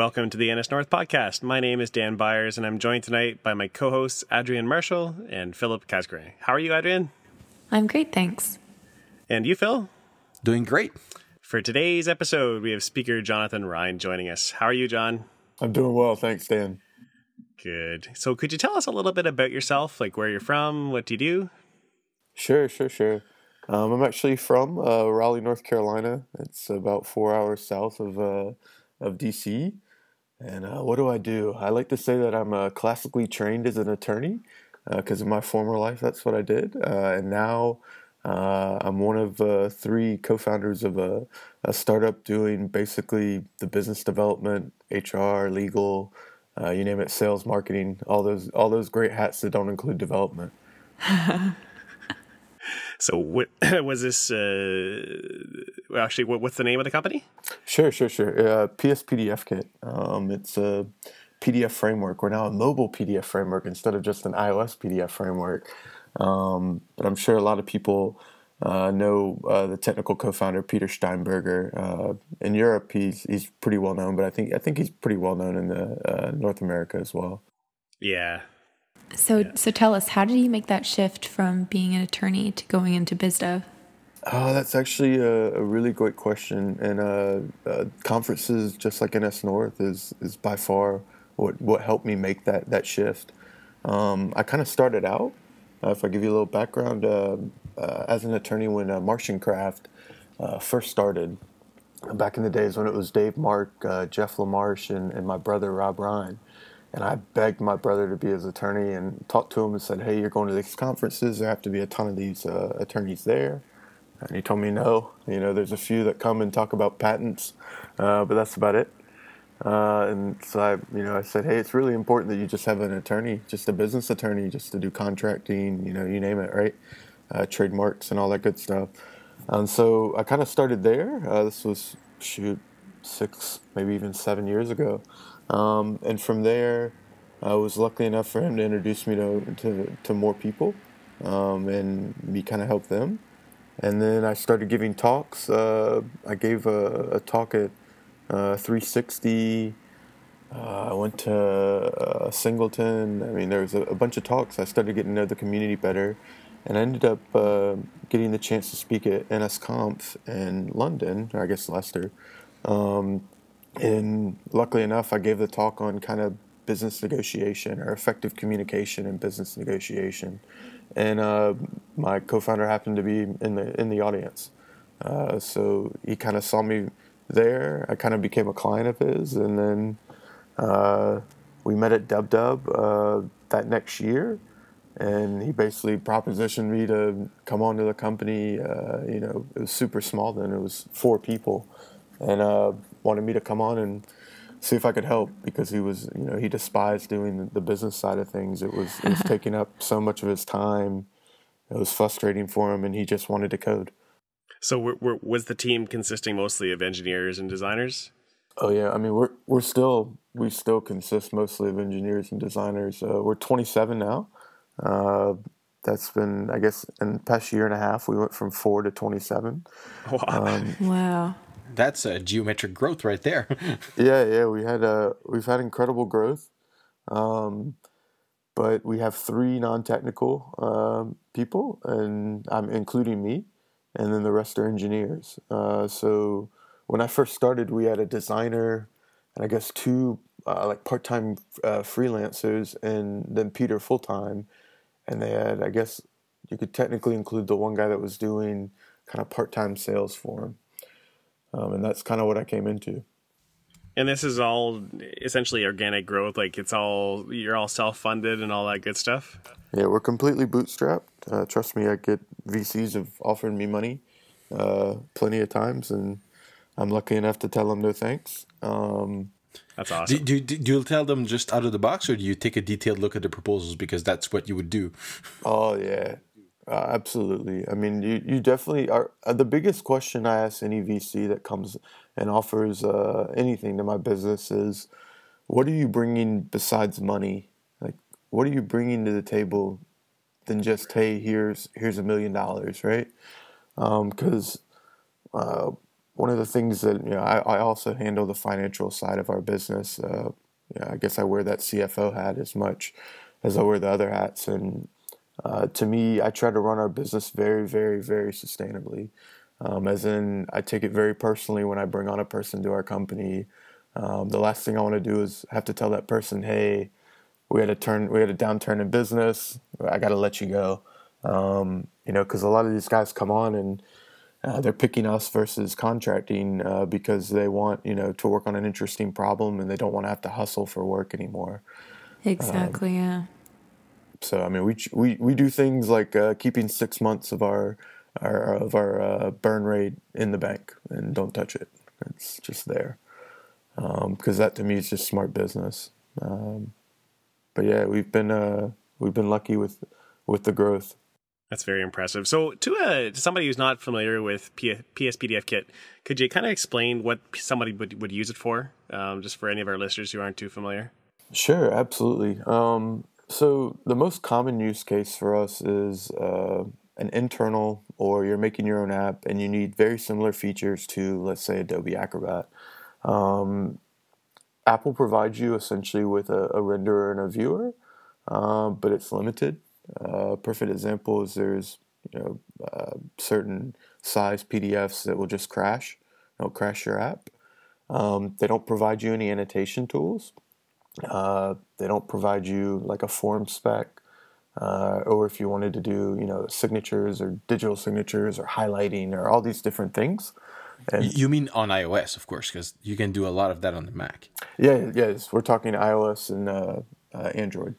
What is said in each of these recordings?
Welcome to the NS North podcast. My name is Dan Byers, and I'm joined tonight by my co hosts, Adrienne Marshall and Philip Casgrain. How are you, Adrienne? I'm great, thanks. And you, Phil? Doing great. For today's episode, we have speaker Jonathan Rhyne joining us. How are you, John? I'm doing well, thanks, Dan. Good. So, could you tell us a little bit about yourself, like where you're from, what do you do? Sure, sure, sure. Um, I'm actually from uh, Raleigh, North Carolina. It's about four hours south of uh, of DC. And uh, what do I do? I like to say that I'm uh, classically trained as an attorney because uh, in my former life that's what I did. Uh, and now I'm one of three co-founders of a, a, startup doing basically the business development, HR, legal, you name it, sales, marketing, all those all those great hats that don't include development. So, what was this? Uh, actually, what, what's the name of the company? Sure, sure, sure. Uh, PSPDFKit. Um, it's a PDF framework. We're now a mobile PDF framework instead of just an iOS PDF framework. Um, but I'm sure a lot of people uh, know uh, the technical co-founder Peter Steinberger. Uh, in Europe, he's he's pretty well known, but I think I think he's pretty well known in the uh, North America as well. Yeah, so, yeah. so tell us, how did you make that shift from being an attorney to going into BizDev? Oh, that's actually a, a really great question. And uh, uh, conferences, just like NS North, is is by far what what helped me make that that shift. Um, I kind of started out. Uh, if I give you a little background, uh, uh, as an attorney when uh, Craft uh, first started, back in the days when it was Dave Mark, Jeff LaMarche, and, and my brother Rob Rhyne and I begged my brother to be his attorney and talked to him and said, "Hey, you're going to these conferences. There have to be a ton of these uh, attorneys there." And he told me, "No. You know, there's a few that come and talk about patents, uh, but that's about it." Uh, and so I, you know, I said, "Hey, it's really important that you just have an attorney, just a business attorney, just to do contracting. You know, you name it, right? Uh, trademarks and all that good stuff." And so I kind of started there. Uh, this was shoot six, maybe even seven years ago. Um, and from there, I was lucky enough for him to introduce me to, to, to more people um, and me kind of help them. And then I started giving talks. Uh, I gave a, a talk at uh, 360. Uh, I went to uh, Singleton. I mean, there was a, a, bunch of talks. I started getting to know the community better. And I ended up uh, getting the chance to speak at NSConf in London, I guess Leicester. Um, and luckily enough, I gave the talk on kind of business negotiation or effective communication and business negotiation. And uh, my co-founder happened to be in the in the audience, uh, so he kind of saw me there. I kind of became a client of his, and then uh, we met at Dub Dub uh, that next year. And he basically propositioned me to come on to the company. Uh, you know, it was super small then; it was four people, and uh, wanted me to come on and see if I could help because he was, you know, he despised doing the business side of things. It was, it was taking up so much of his time. It was frustrating for him, and he just wanted to code. So, we're, we're, was the team consisting mostly of engineers and designers? Oh yeah, I mean we're we're still we still consist mostly of engineers and designers. Uh, we're 27 now. Uh, that's been I guess in the past year and a half we went from four to 27. Wow! Um, wow! That's a geometric growth right there. yeah, yeah, we had uh, we've had incredible growth, um, but we have three non-technical um, people, and I'm including me, and then the rest are engineers. Uh, so when I first started, we had a designer, and I guess two uh, like part-time uh, freelancers, and then Peter full-time, and they had I guess you could technically include the one guy that was doing kind of part-time sales for him um, and that's kind of what I came into. And this is all essentially organic growth. Like it's all you're all self funded and all that good stuff. Yeah, we're completely bootstrapped. Uh, trust me, I get VCs have offered me money uh, plenty of times, and I'm lucky enough to tell them no thanks. Um, that's awesome. Do, do, do you tell them just out of the box, or do you take a detailed look at the proposals because that's what you would do? Oh yeah, uh, absolutely. I mean, you, you definitely are. Uh, the biggest question I ask any VC that comes and offers uh, anything to my business is, what are you bringing besides money? Like, what are you bringing to the table than just, hey, here's here's a million dollars, right? Because um, uh, one of the things that you know, I, I also handle the financial side of our business. Uh, I guess I wear that CFO hat as much as I wear the other hats, and uh, to me, I try to run our business very, very, very sustainably. Um, as in, I take it very personally when I bring on a person to our company. Um, the last thing I want to do is have to tell that person, "Hey, we had a turn, we had a downturn in business. I got to let you go." Um, you know, because a lot of these guys come on and uh, they're picking us versus contracting uh, because they want you know to work on an interesting problem and they don't want to have to hustle for work anymore. Exactly. Um, yeah. So I mean, we we we do things like uh, keeping six months of our, our of our uh, burn rate in the bank and don't touch it. It's just there because um, that to me is just smart business. Um, but yeah, we've been uh, we've been lucky with with the growth. That's very impressive. So, to, uh, to somebody who's not familiar with P- PSPDFKit, could you kind of explain what somebody would, would use it for, um, just for any of our listeners who aren't too familiar? Sure, absolutely. Um, so, the most common use case for us is uh, an internal, or you're making your own app and you need very similar features to, let's say, Adobe Acrobat. Um, Apple provides you essentially with a, a renderer and a viewer, uh, but it's limited. Uh, perfect example is there's you know uh, certain size PDFs that will just crash. They'll crash your app. Um, they don't provide you any annotation tools. Uh, they don't provide you like a form spec, uh, or if you wanted to do you know signatures or digital signatures or highlighting or all these different things. And you mean on iOS, of course, because you can do a lot of that on the Mac. Yeah, yes, we're talking iOS and uh, uh, Android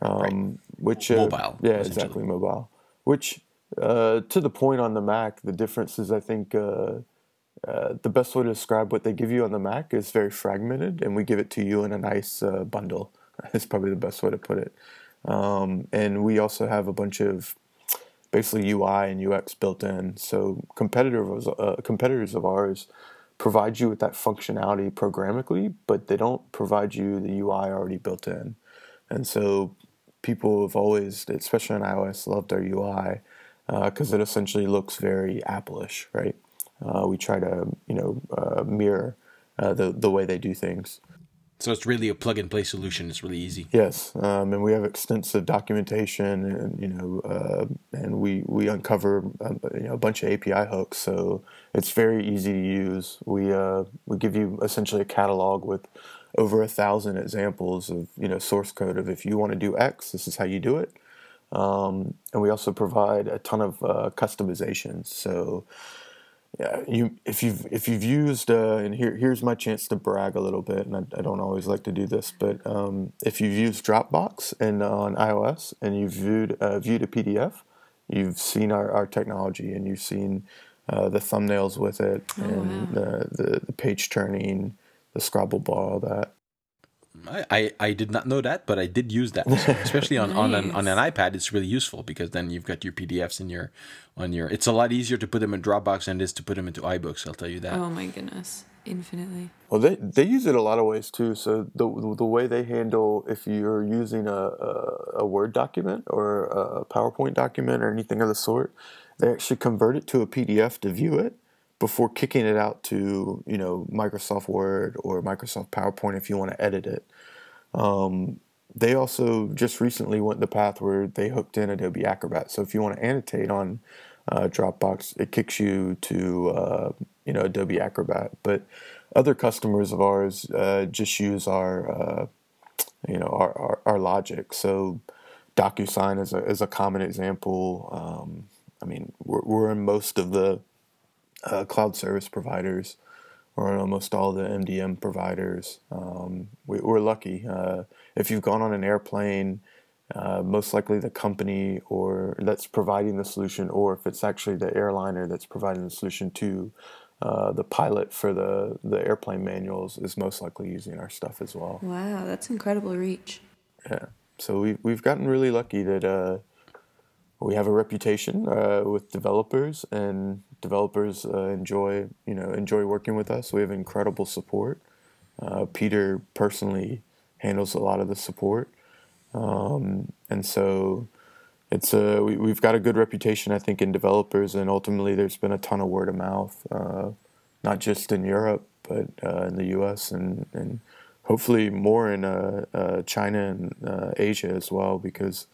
um, right. which uh, mobile. Yeah, exactly, mobile. Which uh, to the point on the Mac, the difference is I think uh, the best way to describe what they give you on the Mac is very fragmented, and we give it to you in a nice uh, bundle. Is probably the best way to put it. Um, and we also have a bunch of basically UI and UX built in. So competitors uh, competitors of ours provide you with that functionality programmatically, but they don't provide you the UI already built in. And so people have always, especially on iOS, loved our UI because uh, it essentially looks very Apple-ish, right? Uh, we try to, you know, uh, mirror uh, the the way they do things. So it's really a plug and play solution. It's really easy. Yes, um, and we have extensive documentation, and you know, uh, and we we uncover um, you know, a bunch of API hooks, so it's very easy to use. We uh, we give you essentially a catalog with over a thousand examples of you know source code of if you want to do X, this is how you do it. Um, and we also provide a ton of uh, customizations. So yeah, you if you've if you've used uh, and here here's my chance to brag a little bit, and I, I don't always like to do this, but um, if you've used Dropbox and uh, on iOS and you've viewed uh, viewed a PDF, you've seen our, our technology and you've seen uh, the thumbnails with it oh, and wow. the, the, the page turning the scrubber bar, all that. I, I, I did not know that, but I did use that, especially on, nice. on an on an iPad. It's really useful because then you've got your PDFs in your on your. It's a lot easier to put them in Dropbox than it is to put them into iBooks. I'll tell you that. Oh my goodness, infinitely. Well, they they use it a lot of ways too. So the the way they handle if you're using a a, a Word document or a PowerPoint document or anything of the sort, they actually convert it to a PDF to view it before kicking it out to you know Microsoft Word or Microsoft PowerPoint if you want to edit it. Um, they also just recently went the path where they hooked in Adobe Acrobat. So if you want to annotate on uh, Dropbox, it kicks you to uh, you know Adobe Acrobat. But other customers of ours uh, just use our uh, you know our, our, our, logic. So DocuSign is a is a common example. Um, I mean, we're, we're in most of the uh, cloud service providers or almost all the MDM providers. Um, we, are lucky. Uh, if you've gone on an airplane, uh, most likely the company or that's providing the solution, or if it's actually the airliner that's providing the solution to uh, the pilot for the, the airplane manuals, is most likely using our stuff as well. Wow, that's incredible reach. Yeah. So we've we've gotten really lucky that uh, we have a reputation uh, with developers, and developers uh, enjoy you know enjoy working with us. We have incredible support. Uh, Peter personally handles a lot of the support, um, and so it's a we, we've got a good reputation, I think, in developers, and ultimately there's been a ton of word of mouth. Uh, not just in Europe, but uh, in the U.S. and and hopefully more in uh, uh, China and uh, Asia as well, because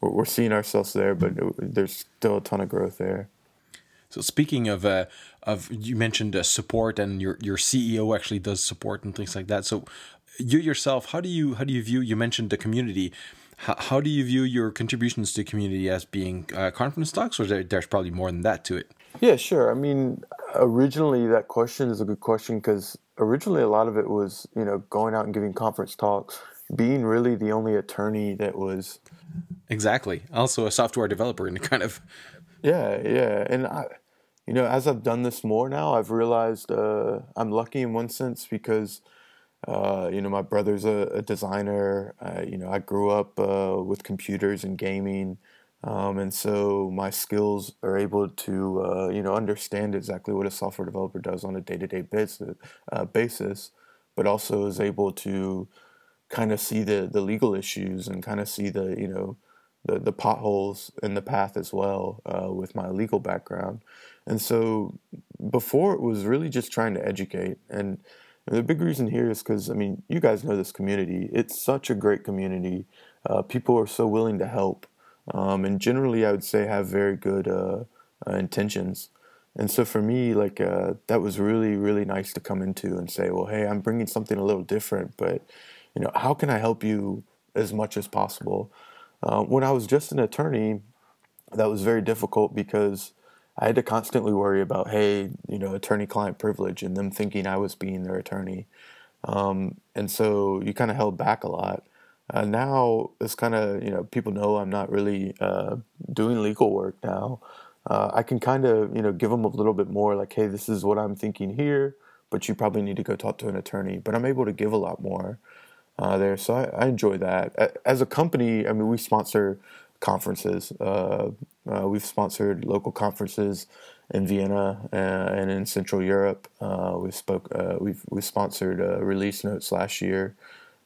we're, we're, seeing ourselves there, but there's still a ton of growth there. So speaking of uh, of you mentioned uh, support and your your CEO actually does support and things like that. So you yourself, how do you how do you view? You mentioned the community. How, how do you view your contributions to the community as being uh, conference talks, or there, there's probably more than that to it? Yeah, sure. I mean, originally that question is a good question because originally a lot of it was you know going out and giving conference talks, being really the only attorney that was exactly also a software developer and kind of yeah yeah and I you know as I've done this more now I've realized uh, I'm lucky in one sense because uh, you know my brother's a, a designer you know I grew up uh, with computers and gaming um, and so my skills are able to, uh, you know, understand exactly what a software developer does on a day-to-day basis, uh, basis but also is able to kind of see the, the legal issues and kind of see the, you know, the, the potholes in the path as well uh, with my legal background. And so before it was really just trying to educate. And the big reason here is because, I mean, you guys know this community. It's such a great community. Uh, people are so willing to help um, and generally I would say have very good uh, uh, intentions. And so for me, like uh, that was really really nice to come into and say, well, hey, I'm bringing something a little different, but you know, how can I help you as much as possible? Uh, when I was just an attorney, that was very difficult because I had to constantly worry about, hey, you know, attorney-client privilege, and them thinking I was being their attorney. Um, and so you kind of held back a lot. Uh, now it's kind of you know people know I'm not really uh, doing legal work now. Uh, I can kind of you know give them a little bit more like, hey, this is what I'm thinking here, but you probably need to go talk to an attorney. But I'm able to give a lot more uh, there, so I, I, enjoy that. As a company, I mean, we sponsor conferences. Uh, uh, we've sponsored local conferences in Vienna and in Central Europe. we've spoke. we've we sponsored release notes last year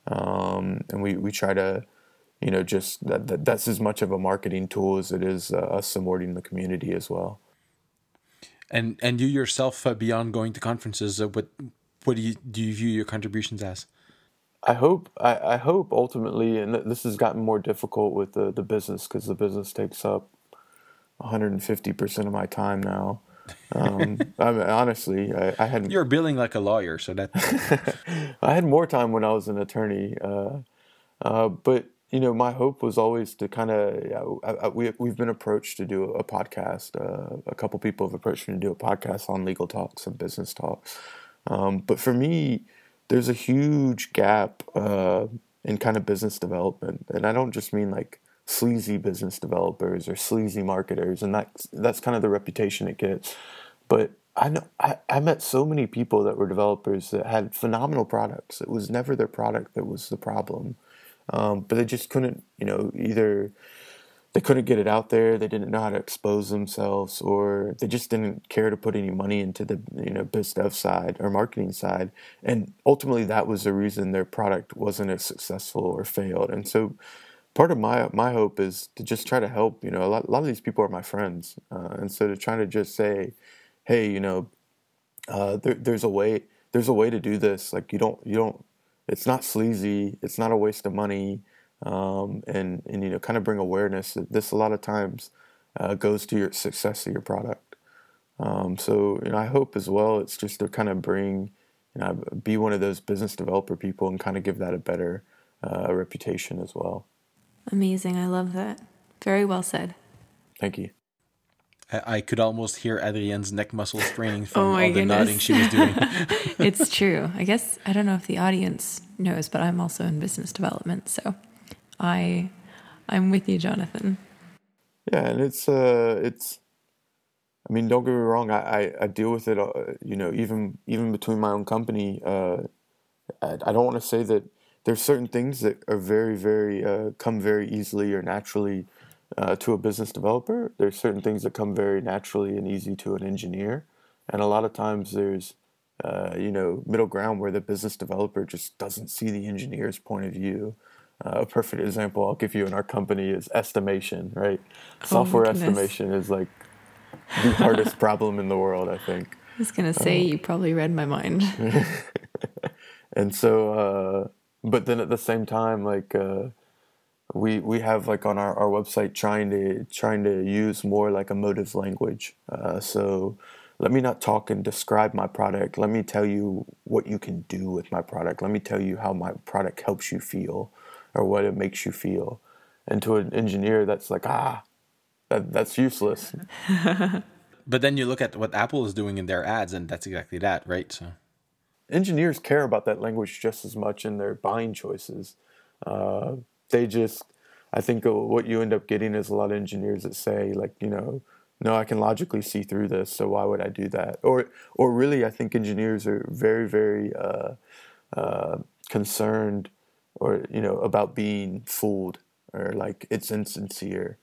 um, and we we try to you know just that, that, that's as much of a marketing tool as it is uh, us supporting the community as well and and you yourself uh, beyond going to conferences uh, what what do you do you view your contributions as I hope I, I hope ultimately and this has gotten more difficult with the, the business because the business takes up 150% of my time now um, I mean, honestly, I, I had. You're billing like a lawyer, so that. I had more time when I was an attorney, uh, uh, but you know, my hope was always to kind of. we we've been approached to do a podcast. Uh, a couple people have approached me to do a podcast on legal talks and business talks, um, but for me, there's a huge gap uh, in kind of business development, and I don't just mean like sleazy business developers or sleazy marketers, and that's that's kind of the reputation it gets. But I know I, I met so many people that were developers that had phenomenal products. It was never their product that was the problem, um, but they just couldn't, you know, either they couldn't get it out there, they didn't know how to expose themselves, or they just didn't care to put any money into the you know biz dev side or marketing side, and ultimately that was the reason their product wasn't as successful or failed. And so part of my my hope is to just try to help. You know, a lot, a lot of these people are my friends, uh, and so to try to just say, hey, you know, uh, there, there's a way there's a way to do this. Like you don't you don't. It's not sleazy. It's not a waste of money. Um, and and you know, kind of bring awareness that this a lot of times uh, goes to your success of your product. Um, so you know, I hope as well. It's just to kind of bring, you know, be one of those business developer people and kind of give that a better uh, reputation as well. Amazing. I love that. Very well said. Thank you. I, could almost hear Adrienne's neck muscles straining from oh all the nodding she was doing. it's true. I guess I don't know if the audience knows, but I'm also in business development, so I I'm with you, Jonathan. Yeah, and it's uh it's I mean, don't get me wrong. I, I, I deal with it. Uh, you know, even even between my own company. Uh, I, I don't want to say that there's certain things that are very, very uh, come very easily or naturally uh, to a business developer. There's certain things that come very naturally and easy to an engineer, and a lot of times there's uh, you know middle ground where the business developer just doesn't see the engineer's point of view. Uh, a perfect example I'll give you in our company is estimation. Right, oh software estimation is like the hardest problem in the world. I think. I was gonna say you probably read my mind. and so uh, but then at the same time like uh, we we have like on our, our website trying to trying to use more like emotive language uh, so let me not talk and describe my product let me tell you what you can do with my product let me tell you how my product helps you feel or what it makes you feel. And to an engineer that's like ah that, that's useless. But then you look at what apple is doing in their ads and that's exactly that right? So engineers care about that language just as much in their buying choices. Uh, they just I think what you end up getting is a lot of engineers that say like you know no I can logically see through this so why would I do that? Or or really I think engineers are very very uh, uh, concerned or you know about being fooled or like it's insincere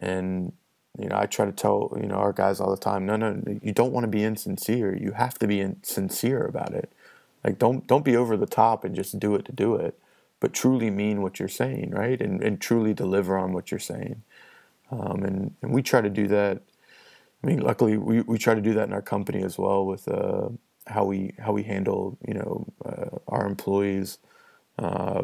and you know I try to tell you know our guys all the time no no you don't want to be insincere you have to be sincere about it like don't don't be over the top and just do it to do it but truly mean what you're saying, right? And, and truly deliver on what you're saying. Um, and, and we try to do that. I mean, luckily, we, we try to do that in our company as well with uh, how we how we handle you know uh, our employees uh,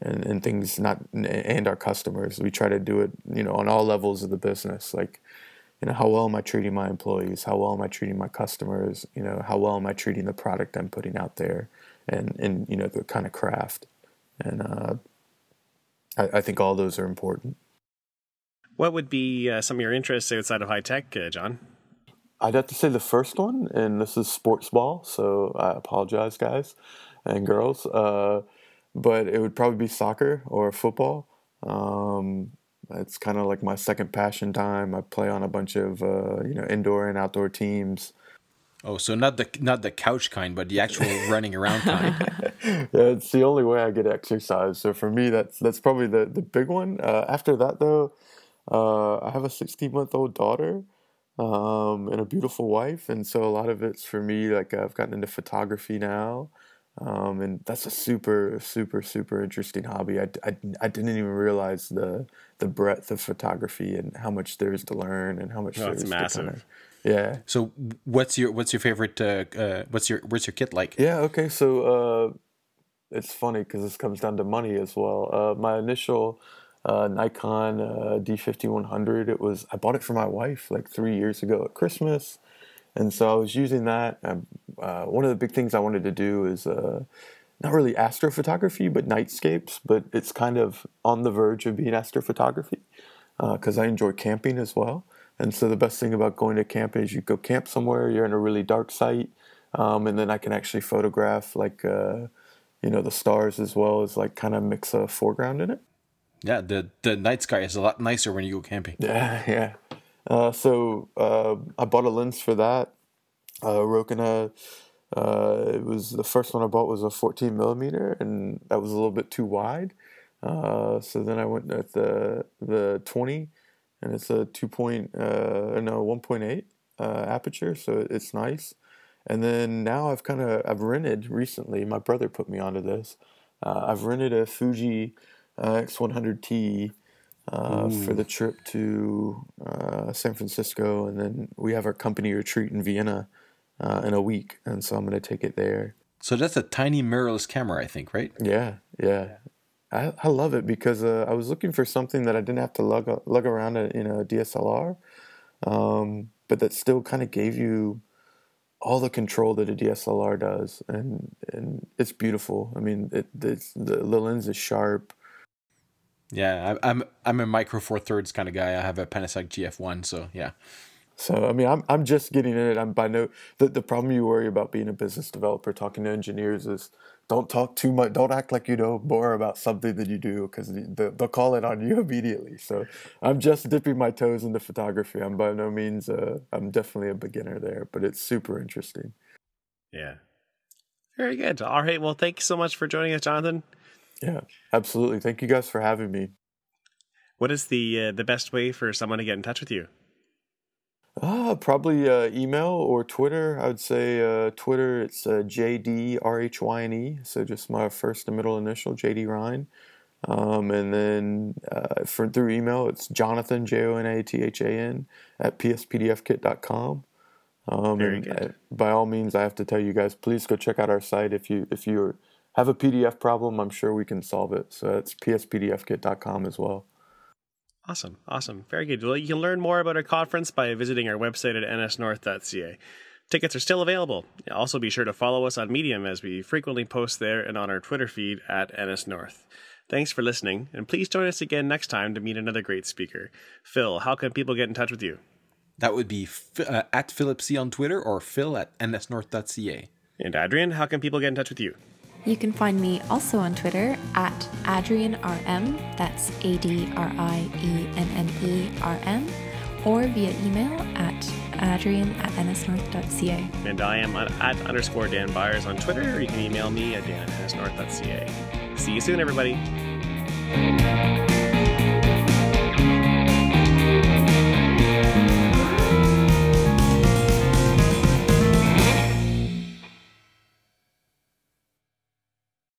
and, and things not and our customers. We try to do it you know on all levels of the business. Like you know how well am I treating my employees? How well am I treating my customers? You know how well am I treating the product I'm putting out there? And and you know the kind of craft and uh, I, I, think all those are important. What would be uh, some of your interests outside of high tech, uh, John? I'd have to say the first one, and this is sports ball, so I apologize, guys and girls. Uh, but it would probably be soccer or football. Um, it's kind of like my second passion time. I play on a bunch of uh, you know indoor and outdoor teams. Oh, so not the not the couch kind, but the actual running around kind. yeah, it's the only way I get exercise. So for me, that's that's probably the the big one. Uh, after that, though, uh, I have a 16 month old daughter um, and a beautiful wife, and so a lot of it's for me. Like I've gotten into photography now, um, and that's a super super super interesting hobby. I, I, I didn't even realize the the breadth of photography and how much there is to learn and how much oh, there's massive. to kind of, yeah. So what's your what's your favorite? Uh, uh, what's your what's your kit like? Yeah. Okay. So uh, it's funny because this comes down to money as well. Uh, my initial uh, Nikon uh, D fifty one hundred. It was I bought it for my wife like three years ago at Christmas, and so I was using that. Um, one of the big things I wanted to do is not really astrophotography, but nightscapes. But it's kind of on the verge of being astrophotography because I enjoy camping as well. And so the best thing about going to camp is you go camp somewhere, you're in a really dark site, um, and then I can actually photograph like uh, you know the stars as well as like kind of mix a foreground in it. Yeah, the the night sky is a lot nicer when you go camping. Yeah, yeah. Uh, so uh, I bought a lens for that. Uh. Uh, it was the first one I bought was a 14 millimeter, and that was a little bit too wide. Uh, so then I went at the the 20 and it's a two point uh, no one point eight uh, aperture, so it's nice. And then now I've kind of I've rented recently. My brother put me onto this. I've rented a Fuji uh, X100T uh, for the trip to uh, San Francisco, and then we have our company retreat in Vienna in a week, and so I'm going to take it there. So that's a tiny mirrorless camera, I think, right? Yeah, yeah. I, I love it because uh, I was looking for something that I didn't have to lug lug around a, in a DSLR, um, but that still kind of gave you all the control that a DSLR does, and and it's beautiful. I mean, it the lens is sharp. Yeah, I, I'm I'm a micro four thirds kind of guy. I have a Panasonic GF one, so yeah. So I mean, I'm I'm just getting in it. I'm by no the the problem you worry about being a business developer, talking to engineers is don't talk too much. Don't act like you know more about something than you do because they'll call it on you immediately. So I'm just dipping my toes into photography. I'm by no means, uh, I'm definitely a beginner there, but it's super interesting. Yeah. Very good. All right. Well, thank you so much for joining us, Jonathan. Yeah, absolutely. Thank you guys for having me. What is the uh, the best way for someone to get in touch with you? Uh, probably uh, email or Twitter. I would say uh, Twitter, it's uh, JDRHYNE. So just my first and middle initial, JD Ryan. Um, and then uh, for, through email, it's Jonathan, J O N A T H A N, at pspdfkit.com. Um, Very good. I- by all means, I have to tell you guys, please go check out our site. If you if you have a PDF problem, I'm sure we can solve it. So it's pspdfkit.com as well. Awesome, awesome, very good. Well, you can learn more about our conference by visiting our website at nsnorth.ca. Tickets are still available. Also, be sure to follow us on Medium as we frequently post there and on our Twitter feed at nsnorth. Thanks for listening, and please join us again next time to meet another great speaker. Phil, how can people get in touch with you? That would be Ph- uh, at Philip C on Twitter or phil at nsnorth.ca. And Adrienne, how can people get in touch with you? You can find me also on Twitter at AdrienneRM, that's A D R I E N N E R M, or via email at adrienne at nsnorth.ca. And I am at underscore Dan Byers on Twitter, or you can email me at dan at nsnorth.ca. See you soon, everybody.